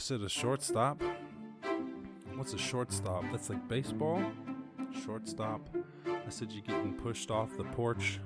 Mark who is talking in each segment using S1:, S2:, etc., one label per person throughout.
S1: said a shortstop. What's a shortstop? That's like baseball. Shortstop. I said you're getting pushed off the porch,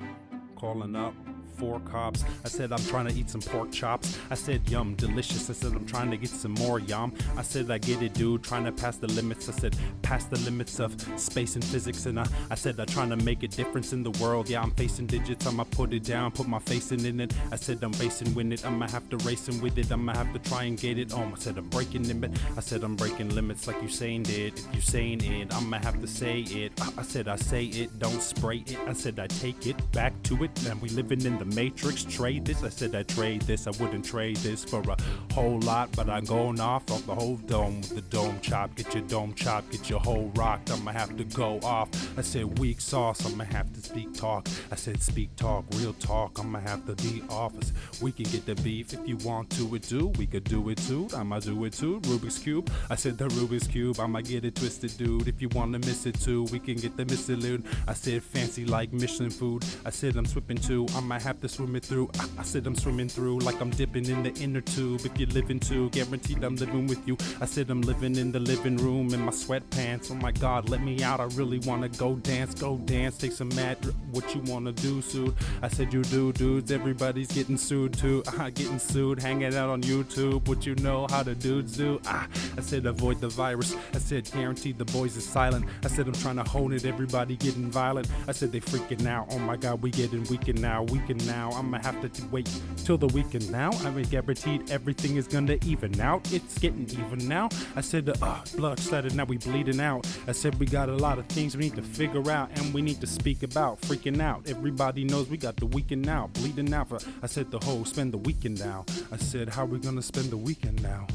S1: calling up four cops. I said, I'm trying to eat some pork chops. I said, yum, delicious. I said, I'm trying to get some more yum. I said, I get it, dude, trying to pass the limits. I said, pass the limits of space and physics. And I, I said, I'm trying to make a difference in the world. Yeah, I'm facing digits. I'ma put it down, put my face in it. I said, I'm facing with it. I'ma have to racing with it. I'ma have to try and get it on. I said, I'm breaking limit. I said, I'm breaking limits like Usain did. If you saying it, I'ma have to say it. I, I said, I say it, don't spray it. I said, I take it back to it. And we living in the matrix. Trade this. I said, I trade this. I wouldn't trade this for a whole lot, but I'm going off off the whole dome with the dome chop. Get your dome chop, get your whole rocked. I'ma have to go off. I said, weak sauce. I'ma have to speak talk. I said, speak talk, real talk. I'ma have to be office. We can get the beef if you want to it too. We could do it too. I'ma do it too. Rubik's Cube. I said, the Rubik's Cube. I'ma get it twisted, dude. If you wanna miss it too, we can get the missalute. I said, fancy like Michelin food. I said, I'm swimming too. I'ma have to swim it through. I, I said, I'm swimming through like I'm dipping in the inner tube. If you're living too, guaranteed I'm living with you. I said, I'm living in the living room in my sweatpants. Oh my god, let me out. I really wanna go dance, go dance. Take some mad. What you wanna do, suit? I said, you do, dudes. Everybody's getting sued too. Ah, getting sued, hanging out on YouTube. What you know how the dudes do? Ah, I said, avoid the virus. I said, guaranteed the boys is silent. I said, I'm trying to hone it. Everybody getting violent. I said, they freaking out. Oh my god, we getting weakened now, weakened now. I'ma have to wait till the weekend now. I mean, guaranteed everything is gonna even out. It's getting even now. I said, uh, blood started, now we bleeding out. I said, we got a lot of things we need to figure out and we need to speak about. Freaking out. Everybody knows we got the weekend now. Bleeding out for, I said, the whole spend the weekend now. I said, how we gonna spend the weekend now?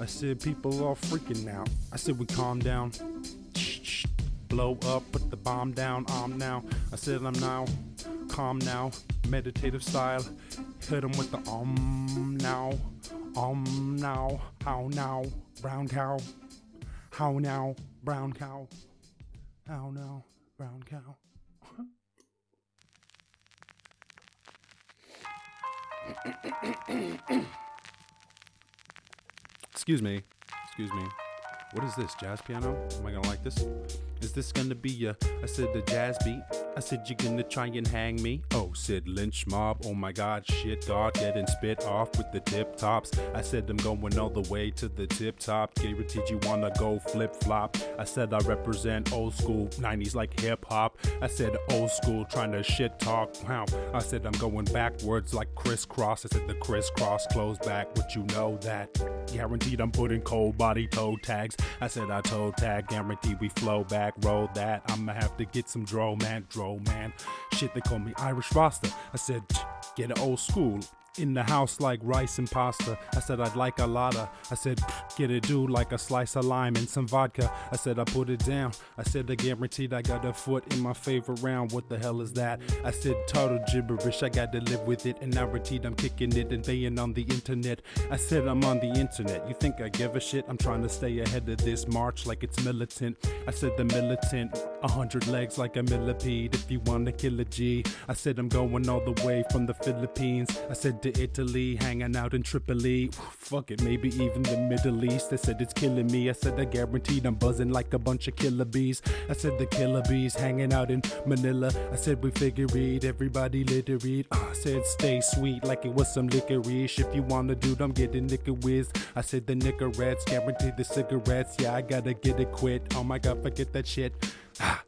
S1: I said, people are freaking out. I said, we calm down. Blow up, put the bomb down, I'm now. I said, I'm now calm now, meditative style. Hit him with the um now, um now, how now, brown cow, how now, brown cow, how now, brown cow. Excuse me, excuse me. What is this, jazz piano? Am I gonna like this? Is this gonna be a, I said the jazz beat? I said you're gonna try and hang me? Oh, said lynch mob. Oh my god, shit, God, getting spit off with the tip tops. I said I'm going all the way to the tip top. Guaranteed you wanna go flip flop. I said I represent old school 90s like hip hop. I said old school trying to shit talk. Wow. I said I'm going backwards like crisscross. I said the crisscross close back, but you know that. Guaranteed I'm putting cold body toe tags. I said I toe tag, guaranteed we flow back, roll that. I'ma have to get some dro man, dro man. Shit, they call me Irish Rasta. I said, get it old school. In the house like rice and pasta. I said I'd like a lotta. I said get it dude like a slice of lime and some vodka. I said I put it down. I said I guaranteed I got a foot in my favorite round. What the hell is that? I said total gibberish. I got to live with it and guaranteed I'm kicking it and baying on the internet. I said I'm on the internet. You think I give a shit? I'm trying to stay ahead of this march like it's militant. I said the militant. A hundred legs like a millipede. If you wanna kill a G, I said I'm going all the way from the Philippines. I said Italy, hanging out in Tripoli. Fuck it, maybe even the Middle East. I said it's killing me. I said I guaranteed I'm buzzing like a bunch of killer bees. I said the killer bees hanging out in Manila. I said we figure it, everybody litter it. Uh, I said stay sweet like it was some licorice. If you wanna do, I'm getting liquor whiz. I said the Nicorettes, guaranteed the cigarettes. Yeah, I gotta get it quit. Oh my god, forget that shit. Ah.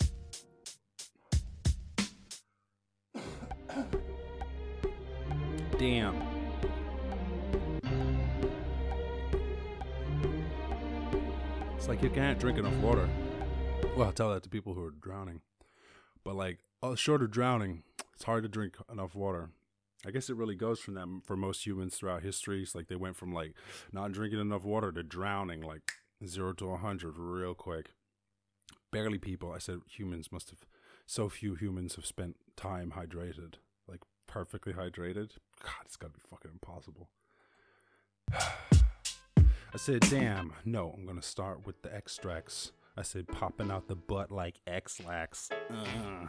S1: Damn. It's like you can't drink enough water. Well, I tell that to people who are drowning. But like, uh, short of drowning, it's hard to drink enough water. I guess it really goes from that for most humans throughout history. It's like they went from like not drinking enough water to drowning, like zero to a hundred real quick. Barely people. I said humans must have. So few humans have spent time hydrated, like perfectly hydrated. God, it's gotta be fucking impossible. I said, damn, no, I'm gonna start with the extracts. I said, popping out the butt like Ex-Lax. Uh.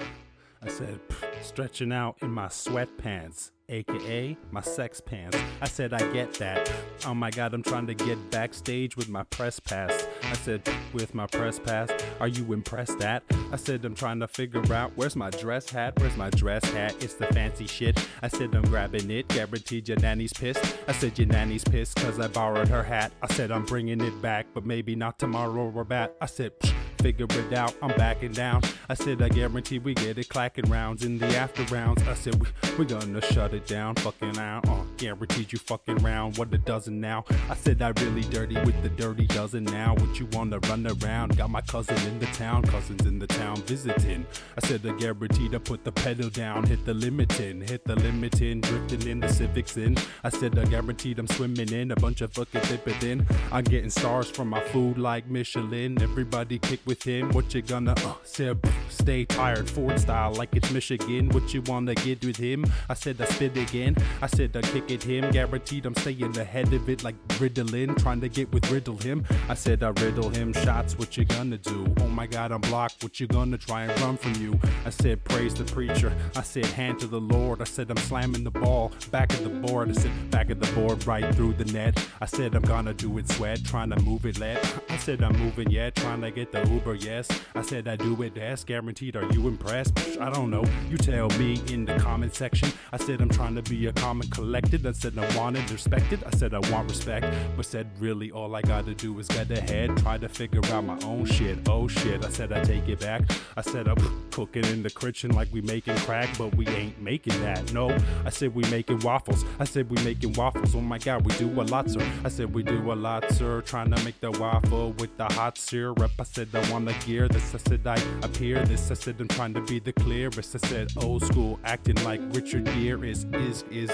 S1: I said, stretching out in my sweatpants, aka my sex pants. I said, I get that. Oh my god, I'm trying to get backstage with my press pass. I said, with my press pass, are you impressed at? I said, I'm trying to figure out where's my dress hat? Where's my dress hat? It's the fancy shit. I said, I'm grabbing it, guaranteed your nanny's pissed. I said, your nanny's pissed cause I borrowed her hat. I said, I'm bringing it back, but maybe not tomorrow or bat. I said, Psh figure it out. I'm backing down. I said, I guarantee we get it clacking rounds in the after rounds. I said, we, we gonna shut it down, fucking out. Uh, guaranteed you fucking round. What a dozen now. I said, I really dirty with the dirty dozen now. What you wanna run around? Got my cousin in the town, cousins in the town visiting. I said, I guarantee to put the pedal down, hit the limiting, hit the limiting, drifting in the Civics in. I said, I guaranteed I'm swimming in a bunch of fucking dipping in. I'm getting stars from my food like Michelin. Everybody kick with him. What you gonna uh, say? Stay tired, Ford style, like it's Michigan. What you wanna get with him? I said I spit again. I said I kick at him. Guaranteed I'm staying ahead of it like Ritalin. Trying to get with riddle him. I said I riddle him shots. What you gonna do? Oh my god, I'm blocked. What you gonna try and run from you? I said praise the preacher. I said hand to the Lord. I said I'm slamming the ball back of the board. I said back of the board right through the net. I said I'm gonna do it sweat. Trying to move it let. I said I'm moving yet. Trying to get the Uber yes. I said I do it, that's guaranteed. Are you impressed? I don't know. You tell me in the comment section. I said I'm trying to be a common collected. I said I wanted respected. I said I want respect. But said really all I gotta do is get ahead. Try to figure out my own shit. Oh shit. I said I take it back. I said I'm cooking in the kitchen like we making crack, but we ain't making that. No. I said we making waffles. I said we making waffles. Oh my god, we do a lot, sir. I said we do a lot, sir. Trying to make the waffle with the hot syrup. I said I the gear. This I said I appear. This I said I'm trying to be the clearest. I said old school acting like Richard Gere is is is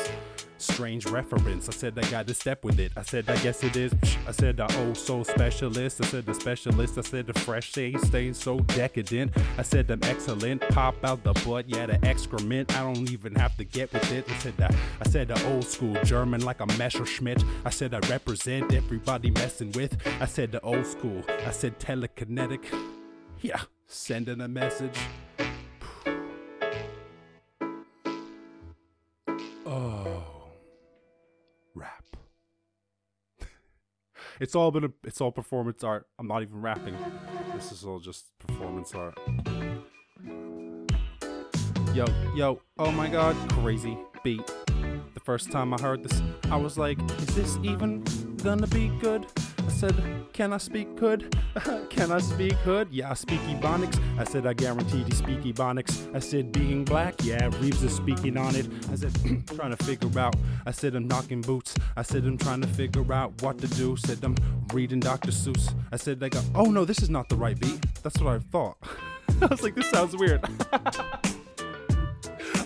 S1: strange reference. I said I got to step with it. I said I guess it is. I said the oh so specialist. I said the specialist. I said the fresh shade staying so decadent. I said I'm excellent. Pop out the butt, yeah the excrement. I don't even have to get with it. I said that. I said the old school German like a Messerschmitt. I said I represent everybody messing with. I said the old school. I said telekinetic. Yeah, sending a message. Oh, it's all been a, it's all performance art. I'm not even rapping. This is all just performance art. Yo, yo, oh my god, crazy beat. The first time I heard this, I was like, is this even gonna be good? Said, Can I speak hood? Can I speak hood? Yeah, I speak Ebonics. I said, I guarantee to speak Ebonics. I said, Being black? Yeah, Reeves is speaking on it. I said, Trying to figure out. I said, I'm knocking boots. I said, I'm trying to figure out what to do. Said, I'm reading Dr. Seuss. I said, I go, Oh no, this is not the right beat. That's what I thought. I was like, This sounds weird.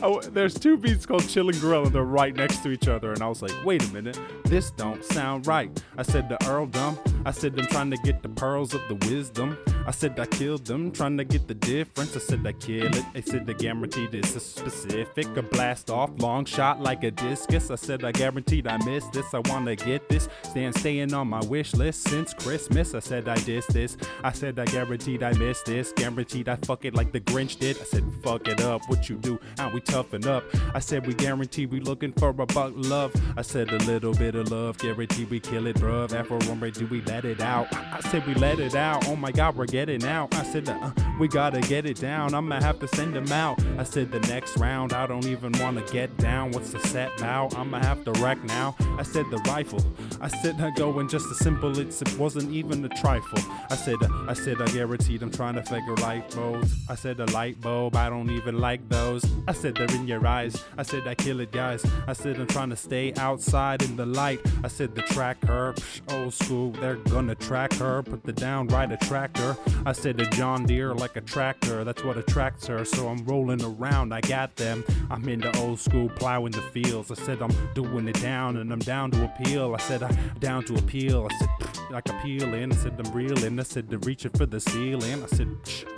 S1: There's two beats called Chill and Grill, and they're right next to each other. And I was like, wait a minute, this don't sound right. I said the earldom. I said I'm trying to get the pearls of the wisdom. I said I killed them, trying to get the difference. I said I kill it. They said I guarantee this is specific. A blast off, long shot like a discus. I said I guaranteed I missed this. I wanna get this. Stand staying on my wish list since Christmas. I said I did this. I said I guaranteed I missed this. Guaranteed I fuck it like the Grinch did. I said fuck it up. What you do? How we toughen up. I said we guarantee we looking for a buck love. I said a little bit of love. Guarantee we kill it, bruv. After one do we let it out? I said we let it out. Oh my god, we're get it out. I said, uh, we gotta get it down. I'ma have to send him out. I said, the next round, I don't even wanna get down. What's the set now? I'ma have to wreck now. I said, the rifle. I said, I go in just a simple, it wasn't even a trifle. I said, uh, I said, I guaranteed I'm trying to figure light bulbs. I said, a light bulb, I don't even like those. I said, they're in your eyes. I said, I kill it, guys. I said, I'm trying to stay outside in the light. I said, the tracker, old school, they're gonna track her. Put the down, ride a tractor. I said a John Deere like a tractor, that's what attracts her. So I'm rolling around, I got them. I'm in the old school plowing the fields. I said I'm doing it down and I'm down to appeal. I said I'm down to appeal. I said like a peeling. I said, I'm reeling. I said, they're reaching for the ceiling. I said,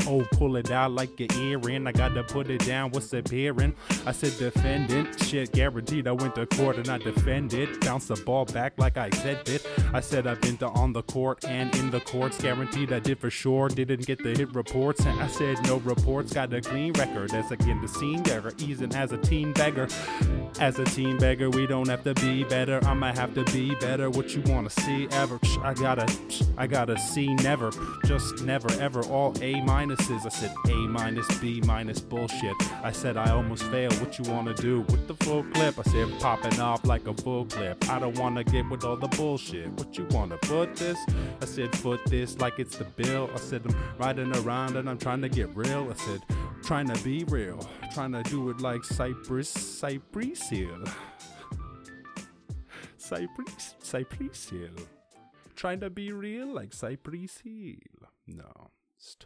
S1: oh, pull it out like your earring. I gotta put it down. What's appearing? I said, defendant. Shit, guaranteed. I went to court and I defended. Bounced the ball back like I said it. I said, I've been to on the court and in the courts. Guaranteed I did for sure. Didn't get the hit reports. And I said, no reports. Got a clean record. As again, the scene beggar. Easing as a teen beggar. As a team beggar, we don't have to be better. I'ma have to be better. What you wanna see ever? I gotta, I gotta see never. Just never ever. All A minuses. I said A minus B minus bullshit. I said I almost failed. What you wanna do with the full clip? I said popping off like a full clip. I don't wanna get with all the bullshit. What you wanna put this? I said foot this like it's the bill. I said I'm riding around and I'm trying to get real. I said trying to be real. Trying to do it like Cypress, Cypress Hill. Cypress, Cypress Hill. Trying to be real like Cypress Hill. No.